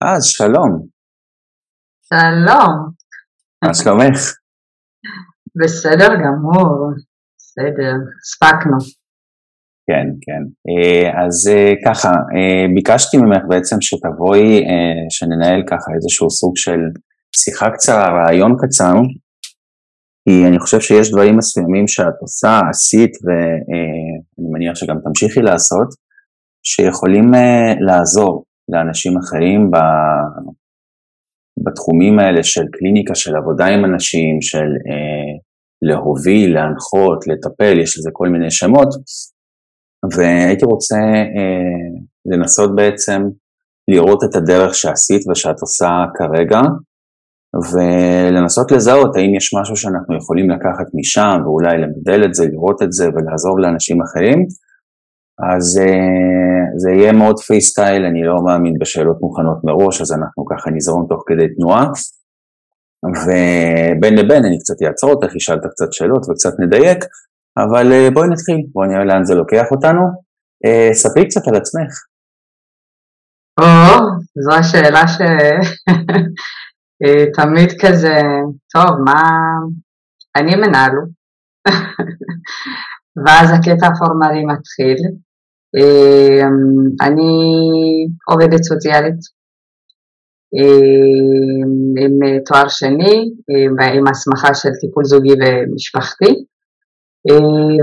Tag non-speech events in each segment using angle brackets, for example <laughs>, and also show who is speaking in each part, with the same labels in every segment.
Speaker 1: אז שלום.
Speaker 2: שלום.
Speaker 1: מה שלומך?
Speaker 2: בסדר גמור, בסדר, הספקנו.
Speaker 1: כן, כן. אה, אז אה, ככה, אה, ביקשתי ממך בעצם שתבואי, שננהל ככה איזשהו סוג של שיחה קצרה, רעיון קצר, כי אני חושב שיש דברים מסוימים שאת עושה, עשית, ואני מניח שגם תמשיכי לעשות, שיכולים לעזור לאנשים אחרים בתחומים האלה של קליניקה, של עבודה עם אנשים, של להוביל, להנחות, לטפל, יש לזה כל מיני שמות, והייתי רוצה אה, לנסות בעצם לראות את הדרך שעשית ושאת עושה כרגע, ולנסות לזהות האם יש משהו שאנחנו יכולים לקחת משם ואולי למדל את זה, לראות את זה ולעזור לאנשים אחרים. אז אה, זה יהיה מאוד פרי סטייל, אני לא מאמין בשאלות מוכנות מראש, אז אנחנו ככה נזרום תוך כדי תנועה. ובין לבין אני קצת אעצור אותך, אשאל קצת שאלות וקצת נדייק, אבל אה, בואי נתחיל, בואי נראה לאן זה לוקח אותנו. אה, ספרי קצת על עצמך.
Speaker 2: או, זו השאלה שתמיד <laughs> כזה, טוב, מה... אני מנהלו. <laughs> ואז הקטע הפורמלי מתחיל. אני עובדת סוציאלית עם תואר שני, עם הסמכה של טיפול זוגי ומשפחתי.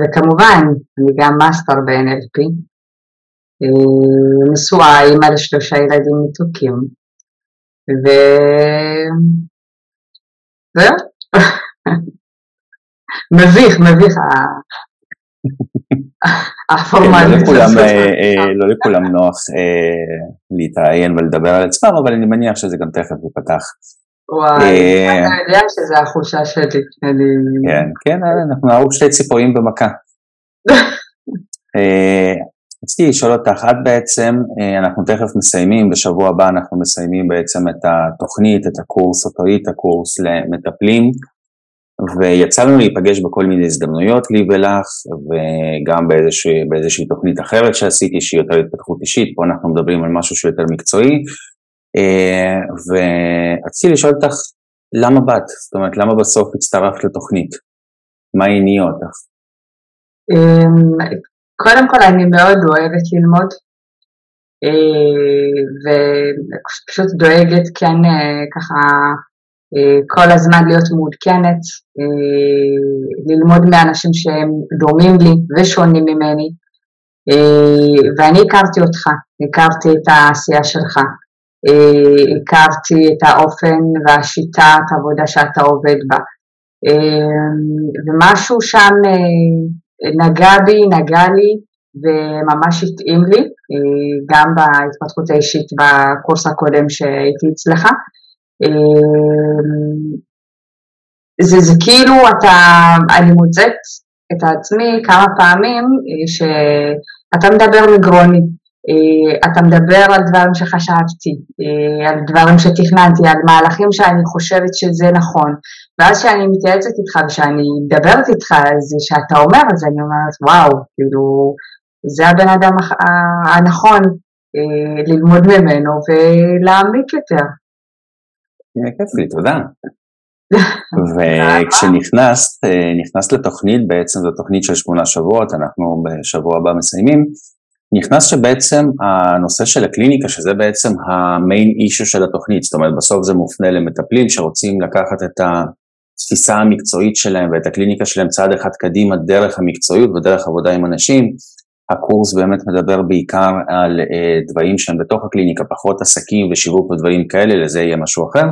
Speaker 2: וכמובן, אני גם master ב-NLP, אה, נשואה, אימא לשלושה ילדים מתוקים, וזהו, <laughs> מביך, מביך.
Speaker 1: כן, לא לכולם אה, נוח להתראיין ולדבר על עצמם, אבל אני מניח שזה גם תכף ייפתח.
Speaker 2: וואי, אה, אתה יודע שזה החולשה שלי.
Speaker 1: כן, כן, אנחנו נהרוג שתי ציפורים במכה. <laughs> אה, רציתי לשאול אותך, את בעצם, אה, אנחנו תכף מסיימים, בשבוע הבא אנחנו מסיימים בעצם את התוכנית, את הקורס, אותו את הקורס למטפלים, ויצא לנו להיפגש בכל מיני הזדמנויות לי ולך, וגם באיזושהי, באיזושהי תוכנית אחרת שעשיתי, שהיא יותר התפתחות אישית, פה אנחנו מדברים על משהו שהוא יותר מקצועי, אה, ורציתי לשאול אותך, למה באת? זאת אומרת, למה בסוף הצטרפת לתוכנית? מה הניע אותך?
Speaker 2: אמ, קודם כל, אני מאוד אוהבת ללמוד, אה, ופשוט דואגת כן אה, ככה כל הזמן להיות מעודכנת, ללמוד מאנשים שהם דומים לי ושונים ממני, ואני הכרתי אותך, הכרתי את העשייה שלך, אה, הכרתי את האופן והשיטת עבודה שאתה עובד בה. אה, ומשהו שם אה, נגע בי, נגע לי וממש התאים לי, גם בהתפתחות האישית בקורס הקודם שהייתי אצלך. זה, זה כאילו אתה, אני מוצאת את עצמי כמה פעמים שאתה מדבר מגרוני, אה, אתה מדבר על דברים שחשבתי, אה, על דברים שתכננתי, על מהלכים שאני חושבת שזה נכון, ואז כשאני מתייעצת איתך ושאני מדברת איתך זה שאתה אומר את זה, אני אומרת וואו, כאילו זה הבן אדם הנכון אה, ללמוד ממנו ולהעמיק יותר.
Speaker 1: כיף לי, תודה. וכשנכנסת, נכנסת לתוכנית, בעצם זו תוכנית של שמונה שבועות, אנחנו בשבוע הבא מסיימים, נכנס שבעצם הנושא של הקליניקה, שזה בעצם המיין אישו של התוכנית, זאת אומרת בסוף זה מופנה למטפלים שרוצים לקחת את התפיסה המקצועית שלהם ואת הקליניקה שלהם צעד אחד קדימה דרך המקצועיות ודרך עבודה עם אנשים. הקורס באמת מדבר בעיקר על אה, דברים שהם בתוך הקליניקה, פחות עסקים ושיווק ודברים כאלה, לזה יהיה משהו אחר.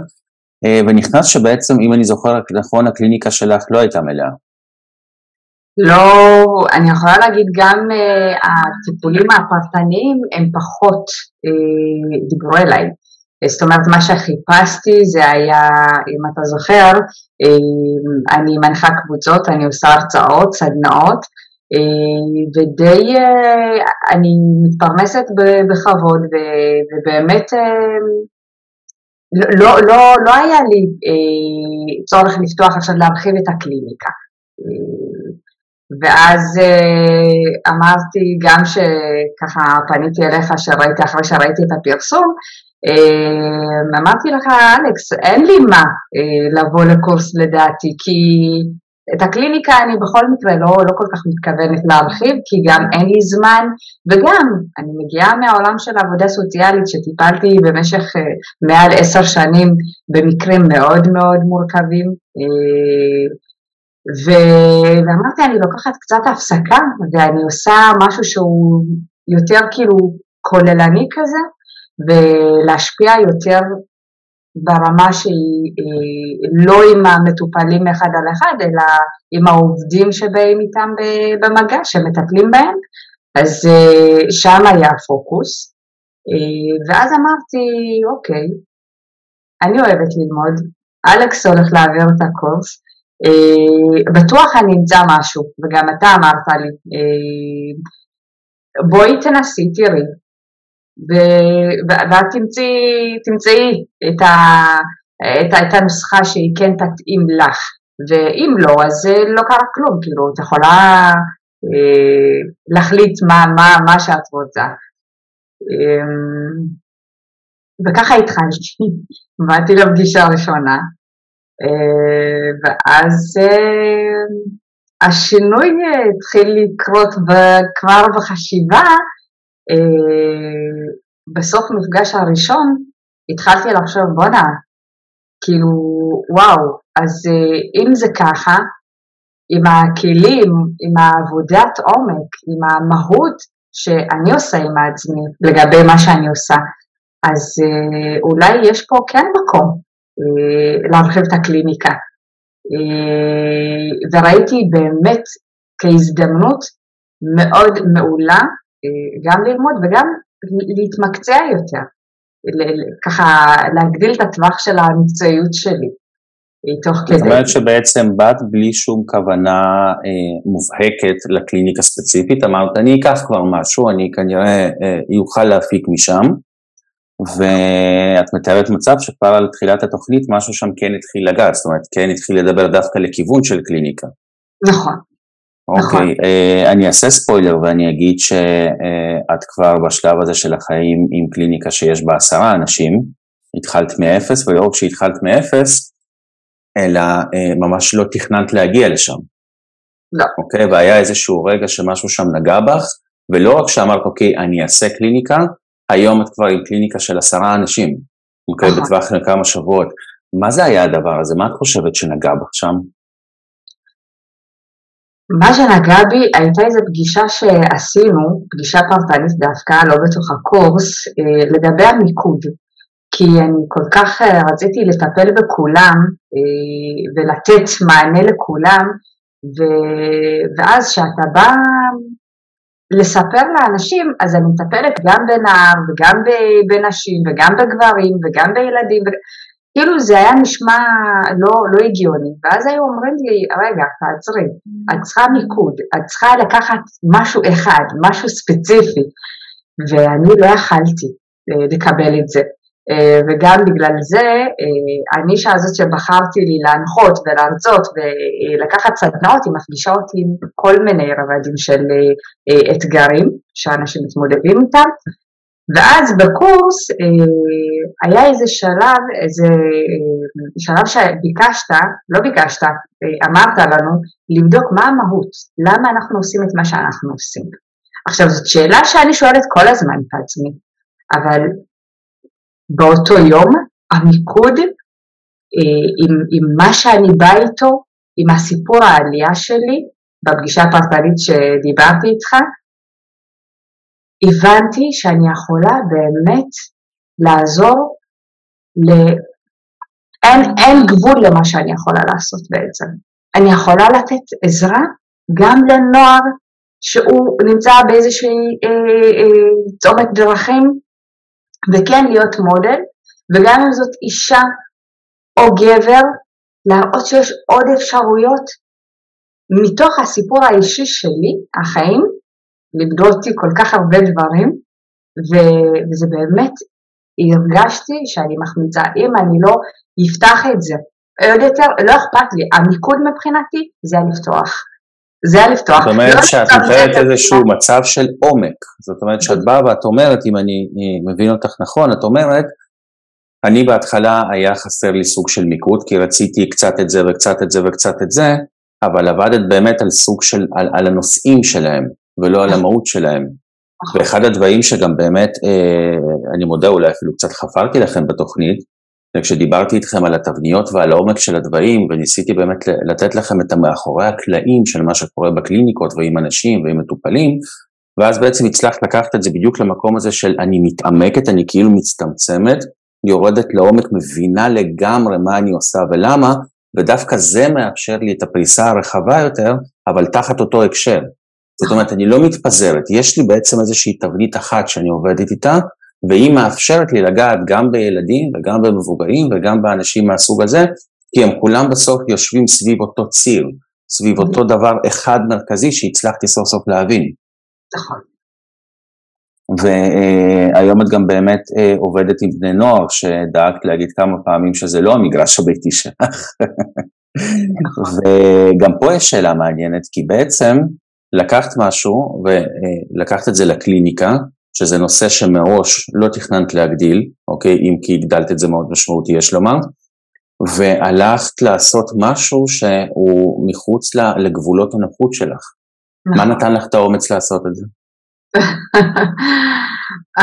Speaker 1: אה, ונכנס שבעצם, אם אני זוכר נכון, הקליניקה שלך לא הייתה מלאה.
Speaker 2: לא, אני יכולה להגיד גם uh, הטיפולים הפרטניים הם פחות uh, דיברו אליי. זאת אומרת, מה שחיפשתי זה היה, אם אתה זוכר, uh, אני מנחה קבוצות, אני עושה הרצאות, סדנאות, uh, ודי uh, אני מתפרנסת בכבוד, ובאמת uh, לא, לא, לא היה לי צורך לפתוח עכשיו להרחיב את הקליניקה. ואז אמרתי, גם שככה פניתי אליך שראיתי, אחרי שראיתי את הפרסום, אה, אמרתי לך, אלכס, אין לי מה אה, לבוא לקורס לדעתי, כי את הקליניקה אני בכל מקרה לא, לא כל כך מתכוונת להרחיב, כי גם אין לי זמן, וגם אני מגיעה מהעולם של עבודה סוציאלית, שטיפלתי במשך אה, מעל עשר שנים במקרים מאוד מאוד מורכבים, ו... ואמרתי, אני לוקחת קצת הפסקה, ואני עושה משהו שהוא יותר כאילו כוללני כזה, ולהשפיע יותר ברמה שהיא אה, לא עם המטופלים אחד על אחד, אלא עם העובדים שבאים איתם במגע, שמטפלים בהם, אז אה, שם היה הפוקוס. אה, ואז אמרתי, אוקיי, אני אוהבת ללמוד, אלכס הולך להעביר את הקורס, בטוח אני אמצא משהו, וגם אתה אמרת לי, בואי תנסי, תראי, ואת תמצאי, תמצאי את, ה, את, את הנוסחה שהיא כן תתאים לך, ואם לא, אז לא קרה כלום, כאילו, את יכולה אה, להחליט מה, מה, מה שאת רוצה. אה, וככה התחלתי, באתי לפגישה הראשונה, אה, ואז אה, השינוי התחיל לקרות כבר בחשיבה, אה, בסוף המפגש הראשון התחלתי לחשוב בואנה, כאילו וואו, אז אה, אם זה ככה, עם הכלים, עם העבודת עומק, עם המהות שאני עושה עם עצמי לגבי מה שאני עושה, אז אה, אולי יש פה כן מקום להרחיב את הקליניקה. וראיתי באמת כהזדמנות מאוד מעולה גם ללמוד וגם להתמקצע יותר, ככה להגדיל את הטווח של המקצועיות שלי. תוך כדי.
Speaker 1: זאת אומרת שבעצם באת בלי שום כוונה אה, מובהקת לקליניקה ספציפית, אמרת אני אקח כבר משהו, אני כנראה אה, יוכל להפיק משם, ואת מתארת מצב שכבר על תחילת התוכנית משהו שם כן התחיל לגעת, זאת אומרת כן התחיל לדבר דווקא לכיוון של קליניקה.
Speaker 2: נכון,
Speaker 1: אוקיי, נכון. אה, אני אעשה ספוילר ואני אגיד שאת כבר בשלב הזה של החיים עם קליניקה שיש בה עשרה אנשים, התחלת מאפס, ולא רק שהתחלת מאפס, אלא אה, ממש לא תכננת להגיע לשם.
Speaker 2: לא.
Speaker 1: אוקיי, והיה איזשהו רגע שמשהו שם נגע בך, ולא רק שאמרת, אוקיי, אני אעשה קליניקה, היום את כבר עם קליניקה של עשרה אנשים, אוקיי, נכון. בטווח של כמה שבועות. מה זה היה הדבר הזה? מה את חושבת שנגע בך שם?
Speaker 2: מה שנגע בי הייתה איזו פגישה שעשינו, פגישה פרטנית דווקא, לא בתוך הקורס, אה, לגבי המיקוד. כי אני כל כך אה, רציתי לטפל בכולם אה, ולתת מענה לכולם, ו... ואז כשאתה בא לספר לאנשים, אז אני מטפלת גם בנער וגם בנשים וגם בגברים וגם בילדים, כאילו זה היה נשמע לא, לא הגיוני, ואז היו אומרים לי, רגע, תעצרי, את צריכה מיקוד, את צריכה לקחת משהו אחד, משהו ספציפי, ואני לא יכלתי אה, לקבל את זה. אה, וגם בגלל זה, אה, הנישה הזאת שבחרתי לי להנחות ולהרצות ולקחת סדנאות, היא מפגישה אותי עם כל מיני רבדים של אתגרים שאנשים מתמודדים איתם, ואז בקורס אה, היה איזה שלב, איזה אה, שלב שביקשת, לא ביקשת, אה, אמרת לנו, לבדוק מה המהות, למה אנחנו עושים את מה שאנחנו עושים. עכשיו זאת שאלה שאני שואלת כל הזמן את עצמי, אבל באותו יום המיקוד עם, עם מה שאני באה איתו, עם הסיפור העלייה שלי, בפגישה הפרטנית שדיברתי איתך, הבנתי שאני יכולה באמת לעזור, ל... אין, אין גבול למה שאני יכולה לעשות בעצם. אני יכולה לתת עזרה גם לנוער שהוא נמצא באיזושהי אה, אה, צומת דרכים, וכן להיות מודל, וגם אם זאת אישה או גבר, להראות שיש עוד אפשרויות מתוך הסיפור האישי שלי, החיים, לימדו אותי כל כך הרבה דברים, ו- וזה באמת, הרגשתי שאני מחמיצה, אם אני לא אפתח את זה, עוד יותר, לא אכפת לי, המיקוד מבחינתי זה לפתוח. זה לפתוח.
Speaker 1: זאת אומרת לא שאת מתארת איזשהו מצב של עומק, זאת אומרת שאת באה ואת אומרת, אם אני מבין אותך נכון, את אומרת, אני בהתחלה היה חסר לי סוג של מיקוד, כי רציתי קצת את זה וקצת את זה וקצת את זה, אבל עבדת באמת על סוג של, על, על הנושאים שלהם, ולא על המהות שלהם. ואחד הדברים שגם באמת, אה, אני מודה, אולי אפילו קצת חפרתי לכם בתוכנית, וכשדיברתי איתכם על התבניות ועל העומק של הדברים, וניסיתי באמת לתת לכם את המאחורי הקלעים של מה שקורה בקליניקות ועם אנשים ועם מטופלים, ואז בעצם הצלחת לקחת את זה בדיוק למקום הזה של אני מתעמקת, אני כאילו מצטמצמת, יורדת לעומק, מבינה לגמרי מה אני עושה ולמה, ודווקא זה מאפשר לי את הפריסה הרחבה יותר, אבל תחת אותו הקשר. זאת אומרת, אני לא מתפזרת, יש לי בעצם איזושהי תבנית אחת שאני עובדת איתה, והיא מאפשרת לי לגעת גם בילדים וגם במבוגרים וגם באנשים מהסוג הזה, כי הם כולם בסוף יושבים סביב אותו ציר, סביב אותו דבר אחד מרכזי שהצלחתי סוף סוף להבין.
Speaker 2: נכון.
Speaker 1: והיום את גם באמת אה, עובדת עם בני נוער, שדאגת להגיד כמה פעמים שזה לא המגרש הביתי שלך. נכון. <laughs> וגם פה יש שאלה מעניינת, כי בעצם לקחת משהו ולקחת את זה לקליניקה, שזה נושא שמראש לא תכננת להגדיל, אוקיי, אם כי הגדלת את זה מאוד משמעותי, יש לומר, והלכת לעשות משהו שהוא מחוץ לגבולות הנוחות שלך. מה נכון. נתן לך את האומץ לעשות את זה? <laughs>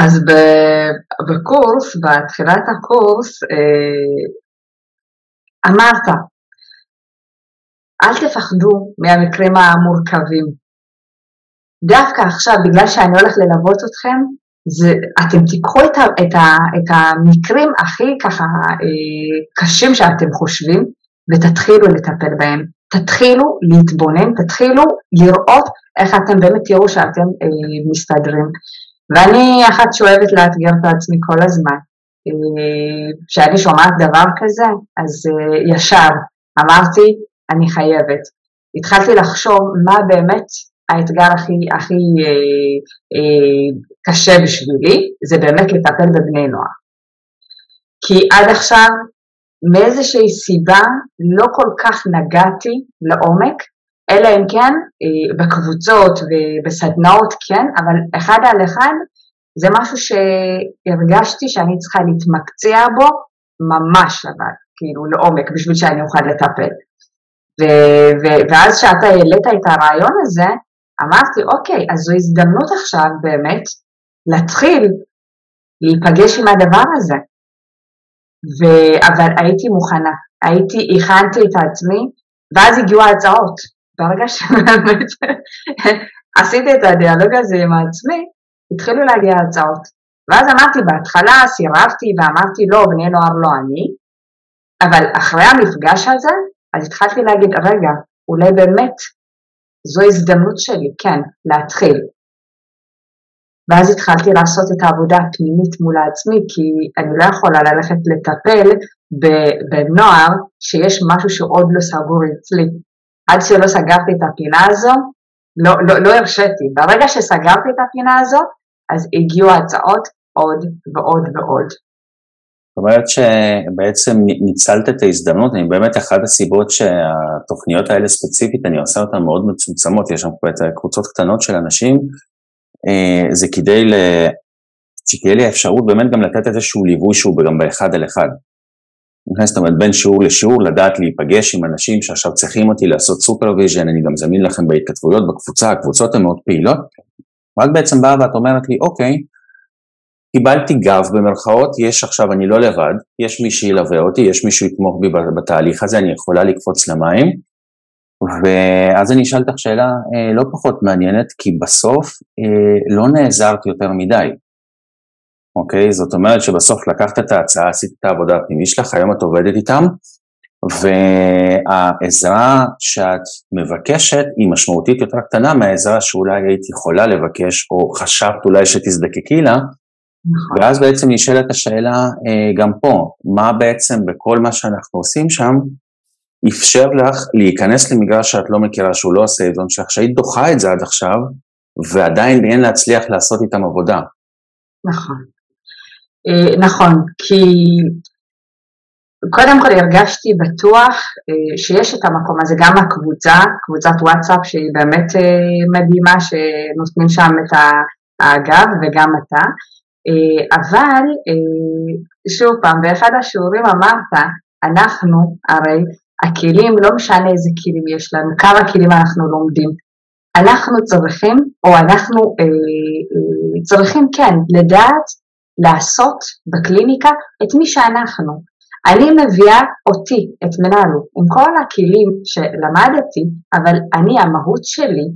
Speaker 2: אז בקורס, בתחילת הקורס, אה, אמרת, אל תפחדו מהמקרים המורכבים. דווקא עכשיו, בגלל שאני הולך ללוות אתכם, זה, אתם תיקחו את, ה, את, ה, את המקרים הכי ככה אה, קשים שאתם חושבים ותתחילו לטפל בהם. תתחילו להתבונן, תתחילו לראות איך אתם באמת תראו שאתם אה, מסתדרים. ואני אחת שאוהבת לאתגר את עצמי כל הזמן. אה, כשאני אה, שומעת דבר כזה, אז אה, ישר אמרתי, אני חייבת. התחלתי לחשוב מה באמת האתגר הכי, הכי אה, אה, קשה בשבילי, זה באמת לטפל בבני נוער. כי עד עכשיו מאיזושהי סיבה לא כל כך נגעתי לעומק, אלא אם כן אה, בקבוצות ובסדנאות כן, אבל אחד על אחד זה משהו שהרגשתי שאני צריכה להתמקצע בו ממש אבל, כאילו לעומק, בשביל שאני אוכל לטפל. ו- ו- ואז כשאתה העלית את הרעיון הזה, אמרתי, אוקיי, אז זו הזדמנות עכשיו באמת להתחיל להיפגש עם הדבר הזה. ו... אבל הייתי מוכנה, הייתי, הכנתי את עצמי, ואז הגיעו ההצעות. ברגע שבאמת <laughs> עשיתי את הדיאלוג הזה עם עצמי, התחילו להגיע הצעות. ואז אמרתי, בהתחלה סירבתי ואמרתי, לא, בני נוער לא אני, אבל אחרי המפגש הזה, אז התחלתי להגיד, רגע, אולי באמת זו הזדמנות שלי, כן, להתחיל. ואז התחלתי לעשות את העבודה הפנימית מול עצמי, כי אני לא יכולה ללכת לטפל בנוער שיש משהו שעוד לא סגור אצלי. עד שלא סגרתי את הפינה הזו, לא, לא, לא הרשיתי. ברגע שסגרתי את הפינה הזו, אז הגיעו הצעות עוד ועוד ועוד.
Speaker 1: אומרת שבעצם ניצלת את ההזדמנות, אני באמת אחת הסיבות שהתוכניות האלה ספציפית, אני עושה אותן מאוד מצומצמות, יש שם קבוצות קטנות של אנשים, אה, זה כדי ל... שתהיה לי האפשרות באמת גם לתת איזשהו ליווי שהוא גם באחד על אחד. זאת אומרת, בין שיעור לשיעור, לדעת להיפגש עם אנשים שעכשיו צריכים אותי לעשות supervision, אני גם זמין לכם בהתכתבויות בקבוצה, הקבוצות הן מאוד פעילות, ואת בעצם באה ואת אומרת לי, אוקיי, קיבלתי גב במרכאות, יש עכשיו, אני לא לבד, יש מי שילווה אותי, יש מי שיתמוך בי בתהליך הזה, אני יכולה לקפוץ למים, ואז אני אשאל אותך שאלה אה, לא פחות מעניינת, כי בסוף אה, לא נעזרת יותר מדי, אוקיי? זאת אומרת שבסוף לקחת את ההצעה, עשית את העבודה הפנימית שלך, היום את עובדת איתם, והעזרה שאת מבקשת היא משמעותית יותר קטנה מהעזרה שאולי היית יכולה לבקש, או חשבת אולי שתזדקקי לה. ואז בעצם נשאלת השאלה אה, גם פה, מה בעצם בכל מה שאנחנו עושים שם, אפשר לך להיכנס למגרש שאת לא מכירה, שהוא לא ה safe zone שלך, שהיית דוחה את זה עד עכשיו, ועדיין אין להצליח לעשות איתם עבודה.
Speaker 2: נכון. אה, נכון, כי קודם כל הרגשתי בטוח אה, שיש את המקום הזה, גם הקבוצה, קבוצת וואטסאפ שהיא באמת מדהימה, שנותנים שם את הגב וגם אתה, אבל שוב פעם, באחד השיעורים אמרת, אנחנו הרי הכלים, לא משנה איזה כלים יש לנו, כמה כלים אנחנו לומדים, אנחנו צריכים, או אנחנו אה, אה, צריכים כן, לדעת לעשות בקליניקה את מי שאנחנו. אני מביאה אותי, את מנהלו, עם כל הכלים שלמדתי, אבל אני, המהות שלי,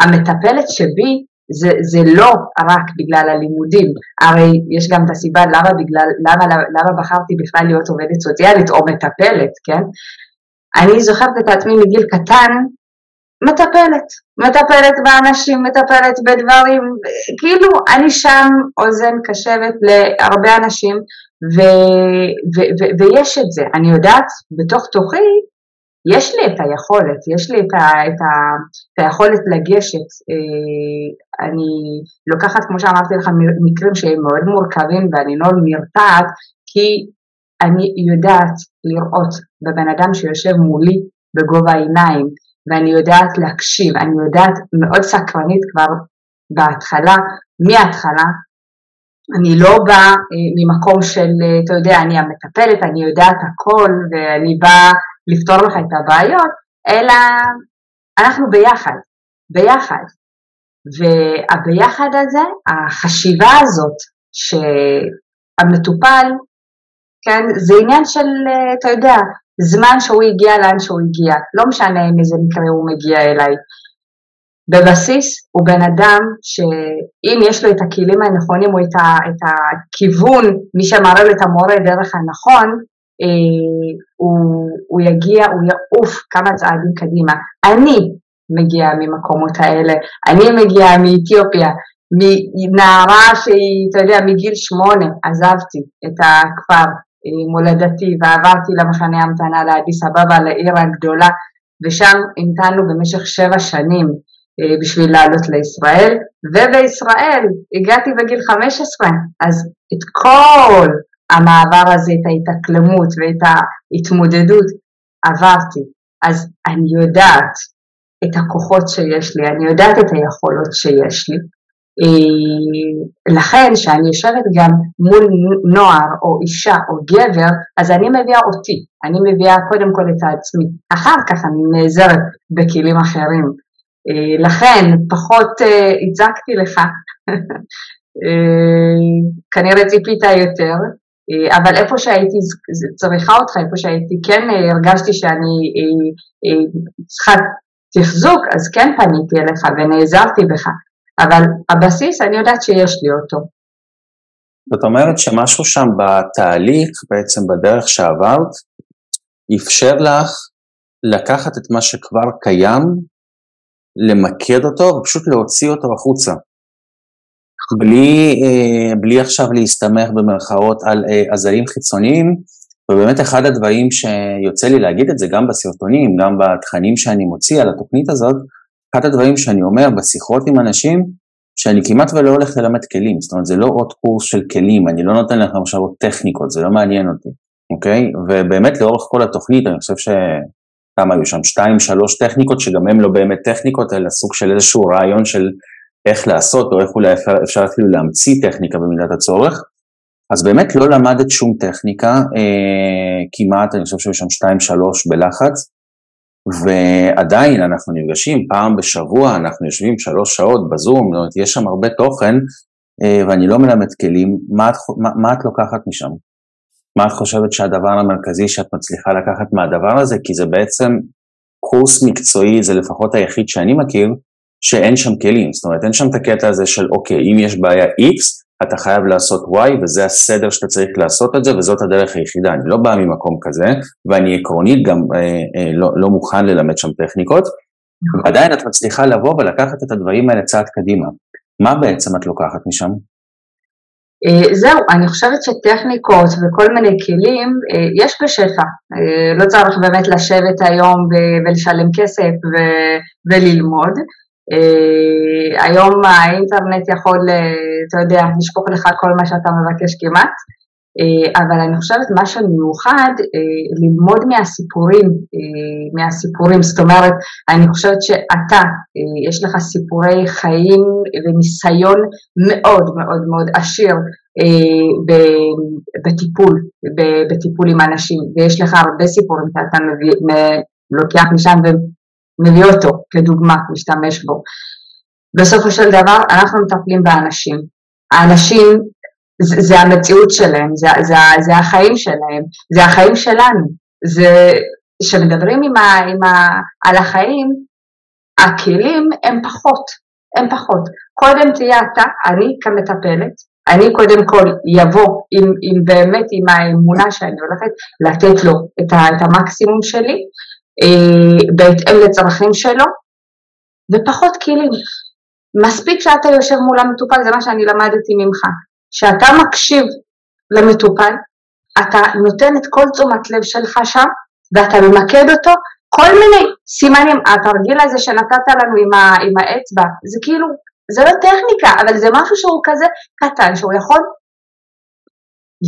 Speaker 2: המטפלת שבי, זה, זה לא רק בגלל הלימודים, הרי יש גם את הסיבה למה, בגלל, למה, למה בחרתי בכלל להיות עובדת סוציאלית או מטפלת, כן? אני זוכרת את עצמי מגיל קטן מטפלת, מטפלת באנשים, מטפלת בדברים, כאילו אני שם אוזן קשבת להרבה אנשים ו, ו, ו, ויש את זה, אני יודעת בתוך תוכי, יש לי את היכולת, יש לי את, ה, את, ה, את היכולת לגשת, אה, אני לוקחת כמו שאמרתי לך מקרים שהם מאוד מורכבים ואני לא נרתעת כי אני יודעת לראות בבן אדם שיושב מולי בגובה העיניים ואני יודעת להקשיב, אני יודעת מאוד סקרנית כבר בהתחלה, מההתחלה, אני לא באה אה, ממקום של, אה, אתה יודע, אני המטפלת, אני יודעת הכל ואני באה לפתור לך את הבעיות, אלא אנחנו ביחד, ביחד. והביחד הזה, החשיבה הזאת שהמטופל, כן, זה עניין של, אתה יודע, זמן שהוא הגיע לאן שהוא הגיע, לא משנה עם איזה מקרה הוא מגיע אליי. בבסיס הוא בן אדם שאם יש לו את הכלים הנכונים או את, ה, את הכיוון, מי שמראה לו את המורה דרך הנכון, הוא, הוא יגיע, הוא יעוף כמה צעדים קדימה. אני מגיעה ממקומות האלה, אני מגיעה מאתיופיה, מנערה שהיא, אתה יודע, מגיל שמונה עזבתי את הכפר מולדתי ועברתי למחנה המתנה לאדיס אבבה, לעיר הגדולה, ושם המתנו במשך שבע שנים אה, בשביל לעלות לישראל, ובישראל הגעתי בגיל 15, אז את כל המעבר הזה, את ההתאקלמות ואת ההתמודדות עברתי, אז אני יודעת את הכוחות שיש לי, אני יודעת את היכולות שיש לי, אה, לכן כשאני יושבת גם מול נוער או אישה או גבר, אז אני מביאה אותי, אני מביאה קודם כל את עצמי, אחר כך אני נעזרת בכלים אחרים. אה, לכן פחות אה, הצגתי לך, <laughs> כנראה ציפית יותר, אבל איפה שהייתי צריכה אותך, איפה שהייתי כן הרגשתי שאני צריכה תחזוק, אז כן פניתי אליך ונעזרתי בך. אבל הבסיס אני יודעת שיש לי אותו.
Speaker 1: זאת אומרת שמשהו שם בתהליך, בעצם בדרך שעברת, אפשר לך לקחת את מה שכבר קיים, למקד אותו ופשוט להוציא אותו החוצה. בלי, אה, בלי עכשיו להסתמך במרכאות על אה, עזרים חיצוניים, ובאמת אחד הדברים שיוצא לי להגיד את זה גם בסרטונים, גם בתכנים שאני מוציא על התוכנית הזאת, אחד הדברים שאני אומר בשיחות עם אנשים, שאני כמעט ולא הולך ללמד כלים, זאת אומרת זה לא עוד קורס של כלים, אני לא נותן לכם עכשיו עוד טכניקות, זה לא מעניין אותי, אוקיי? ובאמת לאורך כל התוכנית, אני חושב שכמה היו שם, שתיים, שלוש טכניקות, שגם הן לא באמת טכניקות, אלא סוג של איזשהו רעיון של איך לעשות, או איך אולי אפשר, אפשר אפילו להמציא טכניקה במידת הצורך. אז באמת לא למדת שום טכניקה, אה, כמעט, אני חושב שהיו שם שתיים, שלוש בלחץ, ועדיין אנחנו נפגשים פעם בשבוע, אנחנו יושבים שלוש שעות בזום, זאת אומרת, יש שם הרבה תוכן, אה, ואני לא מלמד כלים, מה את, מה, מה את לוקחת משם? מה את חושבת שהדבר המרכזי שאת מצליחה לקחת מהדבר הזה? כי זה בעצם קורס מקצועי, זה לפחות היחיד שאני מכיר, שאין שם כלים, זאת אומרת אין שם את הקטע הזה של אוקיי, אם יש בעיה X, אתה חייב לעשות Y וזה הסדר שאתה צריך לעשות את זה וזאת הדרך היחידה, אני לא בא ממקום כזה ואני עקרונית גם אה, אה, לא, לא מוכן ללמד שם טכניקות, ועדיין את מצליחה לבוא ולקחת את הדברים האלה צעד קדימה. מה בעצם את לוקחת משם?
Speaker 2: אה, זהו, אני חושבת שטכניקות וכל מיני כלים אה, יש בשפע, אה, לא צריך באמת לשבת היום ולשלם כסף וללמוד, היום האינטרנט יכול, uh, אתה יודע, לשפוך לך כל מה שאתה מבקש כמעט, אבל אני חושבת מה שמיוחד, ללמוד מהסיפורים, מהסיפורים, זאת אומרת, אני חושבת שאתה, יש לך סיפורי חיים וניסיון מאוד מאוד מאוד עשיר בטיפול, בטיפול עם אנשים, ויש לך הרבה סיפורים שאתה מביא, לוקח משם ומביא אותו כדוגמה, משתמש בו. בסופו של דבר אנחנו מטפלים באנשים. האנשים זה, זה המציאות שלהם, זה, זה, זה החיים שלהם, זה החיים שלנו. זה, כשמדברים עם ה, עם ה, על החיים, הכלים הם פחות, הם פחות. קודם תהיה אתה, אני כמטפלת, אני קודם כל יבוא עם, עם באמת עם האמונה שאני הולכת לתת לו את, ה, את המקסימום שלי, בהתאם לצרכים שלו, ופחות כלים. מספיק שאתה יושב מול המטופל, זה מה שאני למדתי ממך, שאתה מקשיב למטופל, אתה נותן את כל תשומת לב שלך שם, ואתה ממקד אותו, כל מיני סימנים, התרגיל הזה שנתת לנו עם, ה, עם האצבע, זה כאילו, זה לא טכניקה, אבל זה משהו שהוא כזה קטן, שהוא יכול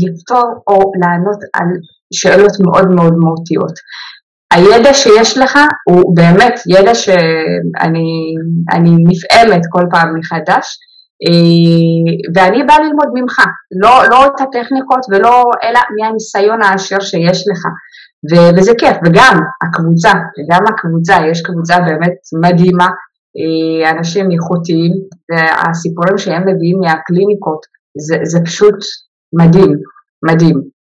Speaker 2: לפתור או לענות על שאלות מאוד מאוד מהותיות. הידע שיש לך הוא באמת ידע שאני נפעמת כל פעם מחדש, אה, ואני באה ללמוד ממך, לא, לא את הטכניקות ולא, אלא מהניסיון העשיר שיש לך, וזה כיף, וגם הקבוצה, וגם הקבוצה, יש קבוצה באמת מדהימה, אה, אנשים איכותיים, והסיפורים שהם מביאים מהקליניקות, זה, זה פשוט מדהים, מדהים.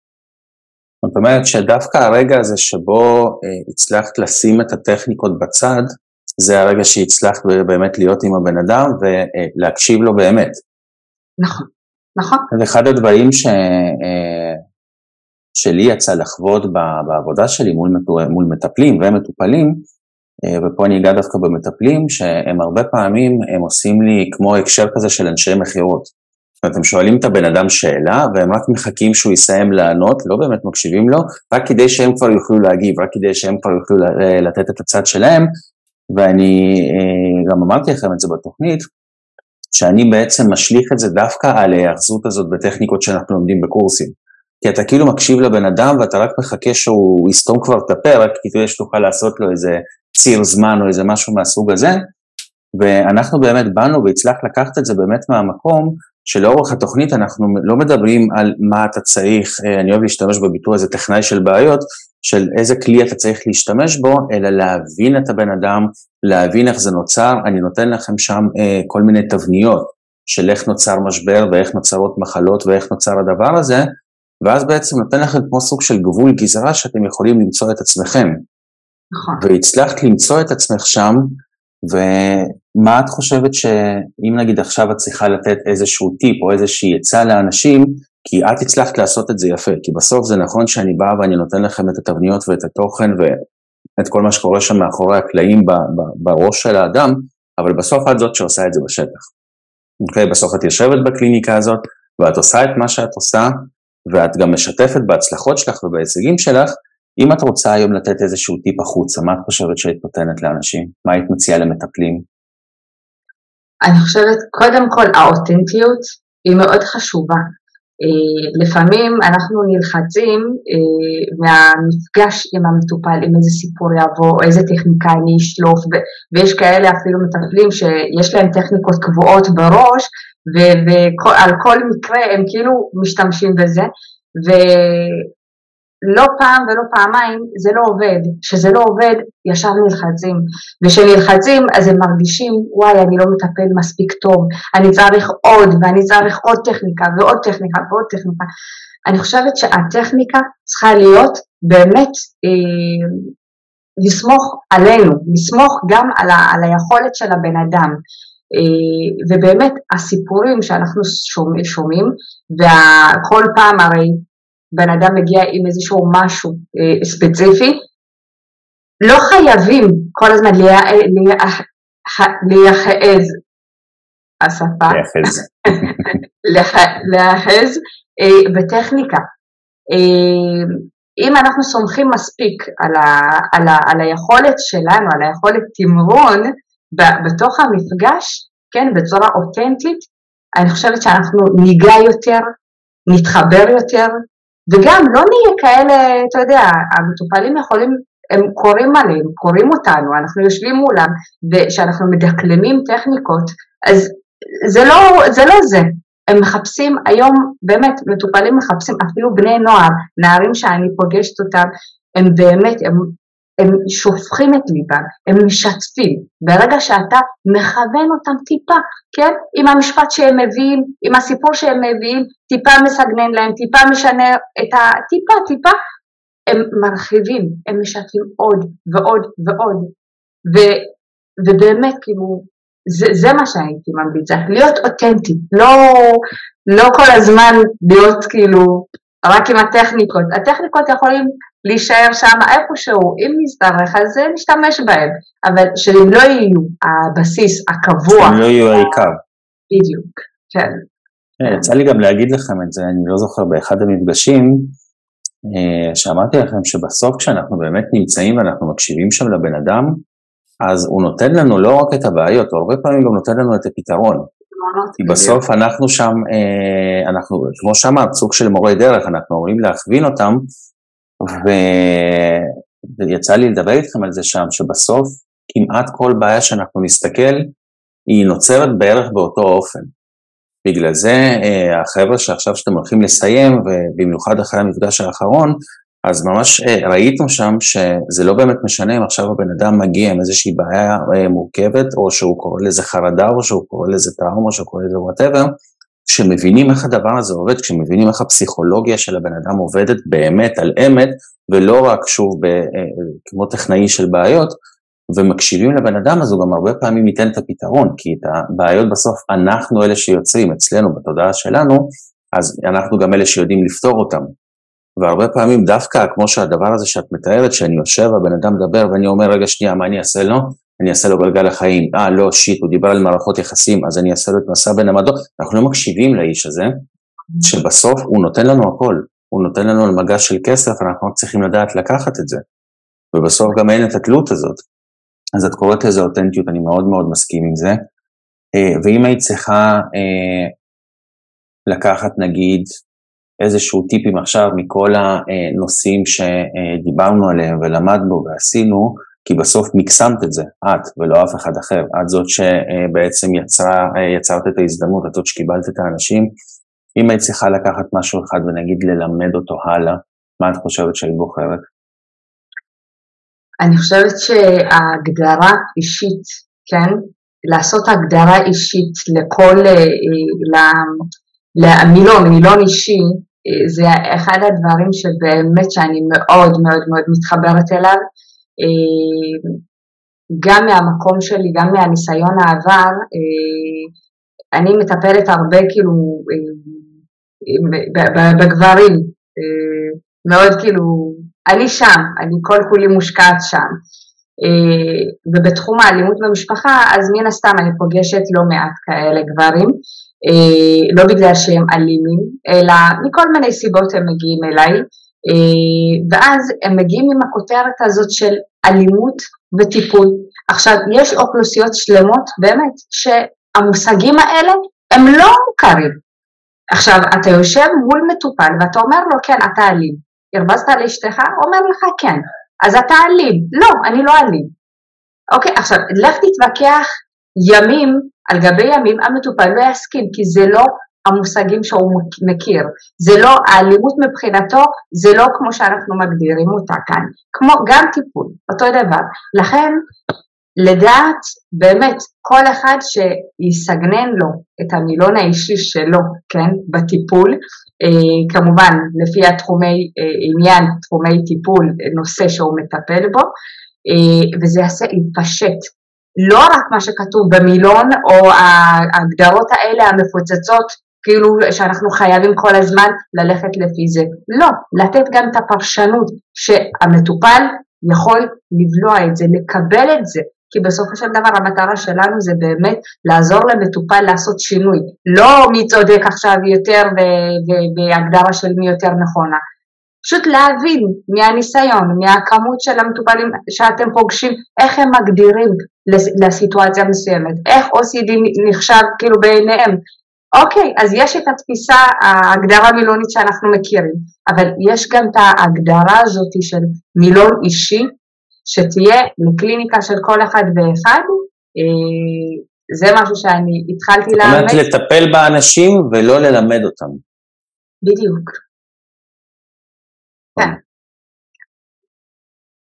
Speaker 1: זאת אומרת שדווקא הרגע הזה שבו אה, הצלחת לשים את הטכניקות בצד, זה הרגע שהצלחת באמת להיות עם הבן אדם ולהקשיב לו באמת.
Speaker 2: נכון, נכון.
Speaker 1: זה אחד הדברים ש... אה, שלי יצא לחוות בעבודה שלי מול, מול מטפלים ומטופלים, אה, ופה אני אגע דווקא במטפלים, שהם הרבה פעמים, הם עושים לי כמו הקשר כזה של אנשי מכירות. אומרת, הם שואלים את הבן אדם שאלה, והם רק מחכים שהוא יסיים לענות, לא באמת מקשיבים לו, רק כדי שהם כבר יוכלו להגיב, רק כדי שהם כבר יוכלו אה, לתת את הצד שלהם, ואני אה, גם אמרתי לכם את זה בתוכנית, שאני בעצם משליך את זה דווקא על ההאחזות הזאת בטכניקות שאנחנו לומדים בקורסים. כי אתה כאילו מקשיב לבן אדם ואתה רק מחכה שהוא יסתום כבר את הפה, רק כדי שתוכל לעשות לו איזה ציר זמן או איזה משהו מהסוג הזה. ואנחנו באמת באנו והצלחת לקחת את זה באמת מהמקום שלאורך התוכנית אנחנו לא מדברים על מה אתה צריך, אה, אני אוהב להשתמש בביטוי הזה טכנאי של בעיות, של איזה כלי אתה צריך להשתמש בו, אלא להבין את הבן אדם, להבין איך זה נוצר, אני נותן לכם שם אה, כל מיני תבניות של איך נוצר משבר ואיך נוצרות מחלות ואיך נוצר הדבר הזה, ואז בעצם נותן לכם כמו סוג של גבול גזרה שאתם יכולים למצוא את עצמכם. נכון. והצלחת למצוא את עצמך שם, ומה את חושבת שאם נגיד עכשיו את צריכה לתת איזשהו טיפ או איזושהי עצה לאנשים, כי את הצלחת לעשות את זה יפה, כי בסוף זה נכון שאני בא ואני נותן לכם את התבניות ואת התוכן ואת כל מה שקורה שם מאחורי הקלעים בראש של האדם, אבל בסוף את זאת שעושה את זה בשטח. אוקיי, בסוף את יושבת בקליניקה הזאת ואת עושה את מה שאת עושה, ואת גם משתפת בהצלחות שלך ובהישגים שלך, אם את רוצה היום לתת איזשהו טיפ החוצה, מה את חושבת שהיית נותנת לאנשים? מה היית מציעה למטפלים?
Speaker 2: אני חושבת, קודם כל, האותנטיות היא מאוד חשובה. אה, לפעמים אנחנו נלחצים אה, מהמפגש עם המטופל, עם איזה סיפור יבוא, איזה טכניקה אני אשלוף, ויש כאלה אפילו מטפלים שיש להם טכניקות קבועות בראש, ועל כל מקרה הם כאילו משתמשים בזה, לא פעם ולא פעמיים זה לא עובד, כשזה לא עובד ישר נלחצים, וכשנלחצים אז הם מרגישים וואי אני לא מטפל מספיק טוב, אני צריך עוד ואני צריך עוד טכניקה ועוד טכניקה ועוד טכניקה, אני חושבת שהטכניקה צריכה להיות באמת אה, לסמוך עלינו, לסמוך גם על, ה, על היכולת של הבן אדם, אה, ובאמת הסיפורים שאנחנו שומעים, שומעים וכל פעם הרי בן אדם מגיע עם איזשהו משהו אה, ספציפי, לא חייבים כל הזמן להיאחז, השפה, <laughs> להיאחז אה, בטכניקה. אה, אם אנחנו סומכים מספיק על, ה, על, ה, על היכולת שלנו, על היכולת תמרון בתוך המפגש, כן, בצורה אותנטית, אני חושבת שאנחנו ניגע יותר, נתחבר יותר, וגם לא נהיה כאלה, אתה יודע, המטופלים יכולים, הם קוראים עליהם, קוראים אותנו, אנחנו יושבים מולם, וכשאנחנו מדקלמים טכניקות, אז זה לא זה. לא זה. הם מחפשים היום, באמת, מטופלים מחפשים, אפילו בני נוער, נערים שאני פוגשת אותם, הם באמת, הם הם שופכים את ליבם, הם משתפים. ברגע שאתה מכוון אותם טיפה, כן? עם המשפט שהם מביאים, עם הסיפור שהם מביאים, טיפה מסגנן להם, טיפה משנה את ה... טיפה, טיפה, הם מרחיבים, הם משתפים עוד ועוד ועוד. ו, ובאמת, כאילו, זה, זה מה שהייתי ממליצה, להיות אותנטי, לא, לא כל הזמן להיות כאילו רק עם הטכניקות. הטכניקות יכולים להישאר שם איפשהו, אם נצטרך אז נשתמש בהם, אבל שהם לא יהיו הבסיס הקבוע.
Speaker 1: שהם לא יהיו העיקר.
Speaker 2: בדיוק, כן.
Speaker 1: כן. יצא לי גם להגיד לכם את זה, אני לא זוכר, באחד המפגשים, אה, שאמרתי לכם שבסוף כשאנחנו באמת נמצאים ואנחנו מקשיבים שם לבן אדם, אז הוא נותן לנו לא רק את הבעיות, הוא הרבה פעמים גם נותן לנו את הפתרון. כי בסוף אנחנו שם, אה, אנחנו, כמו שאמרת, סוג של מורי דרך, אנחנו אמורים להכווין אותם ו... ויצא לי לדבר איתכם על זה שם, שבסוף כמעט כל בעיה שאנחנו נסתכל, היא נוצרת בערך באותו אופן. בגלל זה אה, החבר'ה שעכשיו שאתם הולכים לסיים, ובמיוחד אחרי המפגש האחרון, אז ממש אה, ראיתם שם שזה לא באמת משנה אם עכשיו הבן אדם מגיע עם איזושהי בעיה אה, מורכבת, או שהוא קורא לזה חרדה, או שהוא קורא לזה טראומה, או שהוא קורא לזה whatever, כשמבינים איך הדבר הזה עובד, כשמבינים איך הפסיכולוגיה של הבן אדם עובדת באמת על אמת, ולא רק שוב ב, אה, כמו טכנאי של בעיות, ומקשיבים לבן אדם אז הוא גם הרבה פעמים ייתן את הפתרון, כי את הבעיות בסוף אנחנו אלה שיוצרים אצלנו בתודעה שלנו, אז אנחנו גם אלה שיודעים לפתור אותם. והרבה פעמים דווקא כמו שהדבר הזה שאת מתארת, שאני יושב, הבן אדם מדבר ואני אומר רגע שנייה מה אני אעשה לו? אני אעשה לו גלגל החיים, אה לא שיט, הוא דיבר על מערכות יחסים, אז אני אעשה לו את מסע בין המדות, אנחנו לא מקשיבים לאיש הזה, שבסוף הוא נותן לנו הכל, הוא נותן לנו על מגש של כסף, אנחנו צריכים לדעת לקחת את זה, ובסוף גם אין את התלות הזאת. אז את קוראת לזה אותנטיות, אני מאוד מאוד מסכים עם זה, אה, ואם היית צריכה אה, לקחת נגיד איזשהו טיפים עכשיו מכל הנושאים שדיברנו עליהם ולמדנו ועשינו, כי בסוף מקסמת את זה, את ולא אף אחד אחר, את זאת שבעצם יצרה, יצרת את ההזדמנות, את זאת שקיבלת את האנשים. אם היית צריכה לקחת משהו אחד ונגיד ללמד אותו הלאה, מה את חושבת שהיית בוחרת?
Speaker 2: אני חושבת שההגדרה אישית, כן? לעשות הגדרה אישית לכל, למילון, מילון אישי, זה אחד הדברים שבאמת שאני מאוד מאוד מאוד מתחברת אליו. אה, גם מהמקום שלי, גם מהניסיון העבר, אה, אני מטפלת הרבה כאילו אה, בגברים, מאוד כאילו, אני שם, אני כל כולי מושקעת שם. ובתחום האלימות במשפחה, אז מן הסתם אני פוגשת לא מעט כאלה גברים, לא בגלל שהם אלימים, אלא מכל מיני סיבות הם מגיעים אליי. אה, ואז הם מגיעים עם הכותרת הזאת של אלימות וטיפול. עכשיו, יש אוכלוסיות שלמות, באמת, שהמושגים האלה הם לא מוכרים. עכשיו, אתה יושב מול מטופל ואתה אומר לו, כן, אתה אלים. הרבזת לאשתך? אומר לך, כן. אז אתה אלים. לא, אני לא אלים. אוקיי, עכשיו, לך תתווכח ימים על גבי ימים, המטופל לא יסכים, כי זה לא המושגים שהוא מכיר. זה לא, האלימות מבחינתו זה לא כמו שאנחנו מגדירים אותה כאן, כמו גם טיפול, אותו דבר. לכן לדעת באמת כל אחד שיסגנן לו את המילון האישי שלו, כן, בטיפול, אה, כמובן לפי התחומי אה, עניין, תחומי טיפול, נושא שהוא מטפל בו, אה, וזה יעשה, יתפשט. לא רק מה שכתוב במילון או ההגדרות האלה המפוצצות כאילו שאנחנו חייבים כל הזמן ללכת לפי זה. לא, לתת גם את הפרשנות שהמטופל יכול לבלוע את זה, לקבל את זה, כי בסופו של דבר המטרה שלנו זה באמת לעזור למטופל לעשות שינוי, לא מי צודק עכשיו יותר בהגדרה של מי יותר נכונה. פשוט להבין מהניסיון, מהכמות של המטופלים שאתם פוגשים, איך הם מגדירים לסיטואציה מסוימת, איך OCD נחשב כאילו בעיניהם, אוקיי, אז יש את התפיסה, ההגדרה מילונית שאנחנו מכירים, אבל יש גם את ההגדרה הזאת של מילון אישי, שתהיה לקליניקה של כל אחד ואחד, אה, זה משהו שאני התחלתי לאמץ.
Speaker 1: זאת אומרת לטפל באנשים ולא ללמד אותם.
Speaker 2: בדיוק. כן.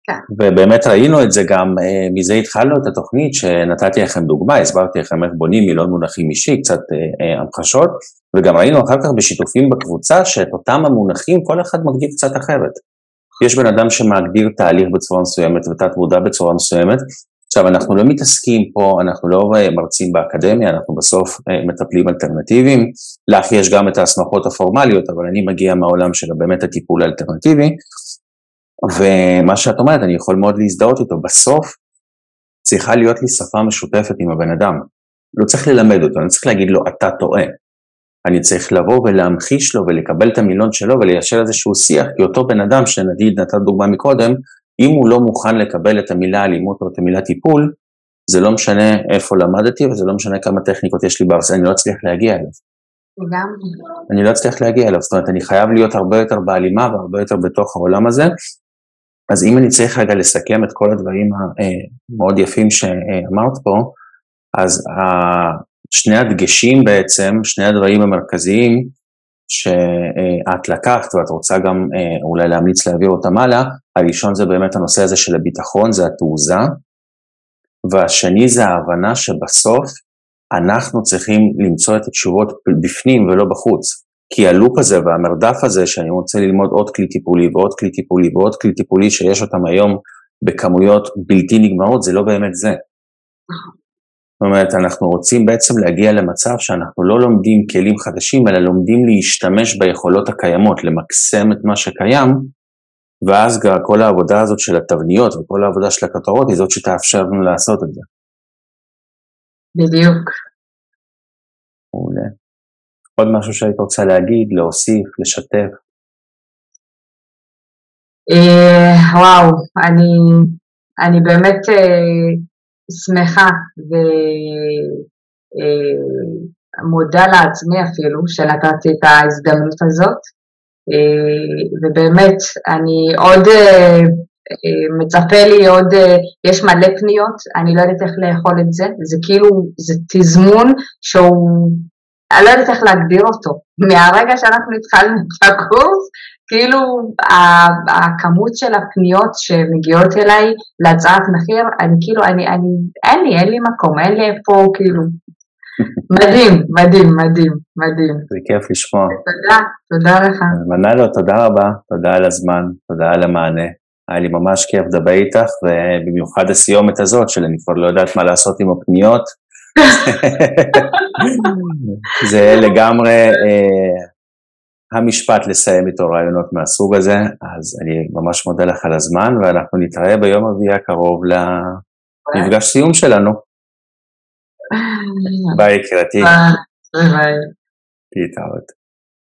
Speaker 1: כן. ובאמת ראינו את זה גם, אה, מזה התחלנו את התוכנית שנתתי לכם דוגמה, הסברתי לכם איך בונים מילון מונחים אישי, קצת אה, אה, המחשות, וגם ראינו אחר כך בשיתופים בקבוצה שאת אותם המונחים כל אחד מגדיר קצת אחרת. יש בן אדם שמגדיר תהליך בצורה מסוימת ותת מודע בצורה מסוימת, עכשיו אנחנו לא מתעסקים פה, אנחנו לא מרצים באקדמיה, אנחנו בסוף מטפלים אלטרנטיביים, לך יש גם את ההסמכות הפורמליות, אבל אני מגיע מהעולם של באמת הטיפול האלטרנטיבי, ומה שאת אומרת, אני יכול מאוד להזדהות איתו. בסוף צריכה להיות לי שפה משותפת עם הבן אדם. לא צריך ללמד אותו, אני צריך להגיד לו, אתה טועה. אני צריך לבוא ולהמחיש לו ולקבל את המילון שלו וליישר איזשהו שיח, כי אותו בן אדם, שנגיד נתת דוגמה מקודם, אם הוא לא מוכן לקבל את המילה אלימות או את המילה טיפול, זה לא משנה איפה למדתי וזה לא משנה כמה טכניקות יש לי בארץ, אני לא אצליח להגיע אליו.
Speaker 2: לגמרי.
Speaker 1: אני לא אצליח להגיע אליו, זאת אומרת, אני חייב להיות הרבה יותר בהלימה והרבה יותר בתוך העולם הזה, אז אם אני צריך רגע לסכם את כל הדברים המאוד יפים שאמרת פה, אז שני הדגשים בעצם, שני הדברים המרכזיים שאת לקחת ואת רוצה גם אולי להמליץ להעביר אותם הלאה, הראשון זה באמת הנושא הזה של הביטחון, זה התעוזה, והשני זה ההבנה שבסוף אנחנו צריכים למצוא את התשובות בפנים ולא בחוץ. כי הלופ הזה והמרדף הזה שאני רוצה ללמוד עוד כלי טיפולי ועוד כלי טיפולי ועוד כלי טיפולי שיש אותם היום בכמויות בלתי נגמרות, זה לא באמת זה. זאת אומרת, אנחנו רוצים בעצם להגיע למצב שאנחנו לא לומדים כלים חדשים, אלא לומדים להשתמש ביכולות הקיימות, למקסם את מה שקיים, ואז כל העבודה הזאת של התבניות וכל העבודה של הכותרות היא זאת שתאפשר לנו לעשות את זה.
Speaker 2: בדיוק.
Speaker 1: עוד משהו שהיית רוצה להגיד, להוסיף, לשתף?
Speaker 2: אה, וואו, אני, אני באמת אה, שמחה ומודה אה, לעצמי אפילו שנתתי את ההזדמנות הזאת, ובאמת אני עוד מצפה לי עוד, יש מלא פניות, אני לא יודעת איך לאכול את זה, זה כאילו, זה תזמון שהוא אני לא יודעת איך להגדיר אותו. מהרגע שאנחנו התחלנו את הקורס, כאילו הכמות של הפניות שמגיעות אליי להצעת מחיר, אני כאילו, אני, אני, אין לי, אין לי מקום, אין לי איפה, כאילו, מדהים, מדהים, מדהים, מדהים.
Speaker 1: זה כיף לשמוע.
Speaker 2: תודה, תודה לך.
Speaker 1: מנאלו, תודה רבה, תודה על הזמן, תודה על המענה. היה לי ממש כיף לדבר איתך, ובמיוחד הסיומת הזאת, שאני כבר לא יודעת מה לעשות עם הפניות. <laughs> זה לגמרי אה, המשפט לסיים איתו רעיונות מהסוג הזה, אז אני ממש מודה לך על הזמן, ואנחנו נתראה ביום רביעי הקרוב למפגש סיום שלנו. <laughs> ביי יקירתי.
Speaker 2: ביי.
Speaker 1: להתראות.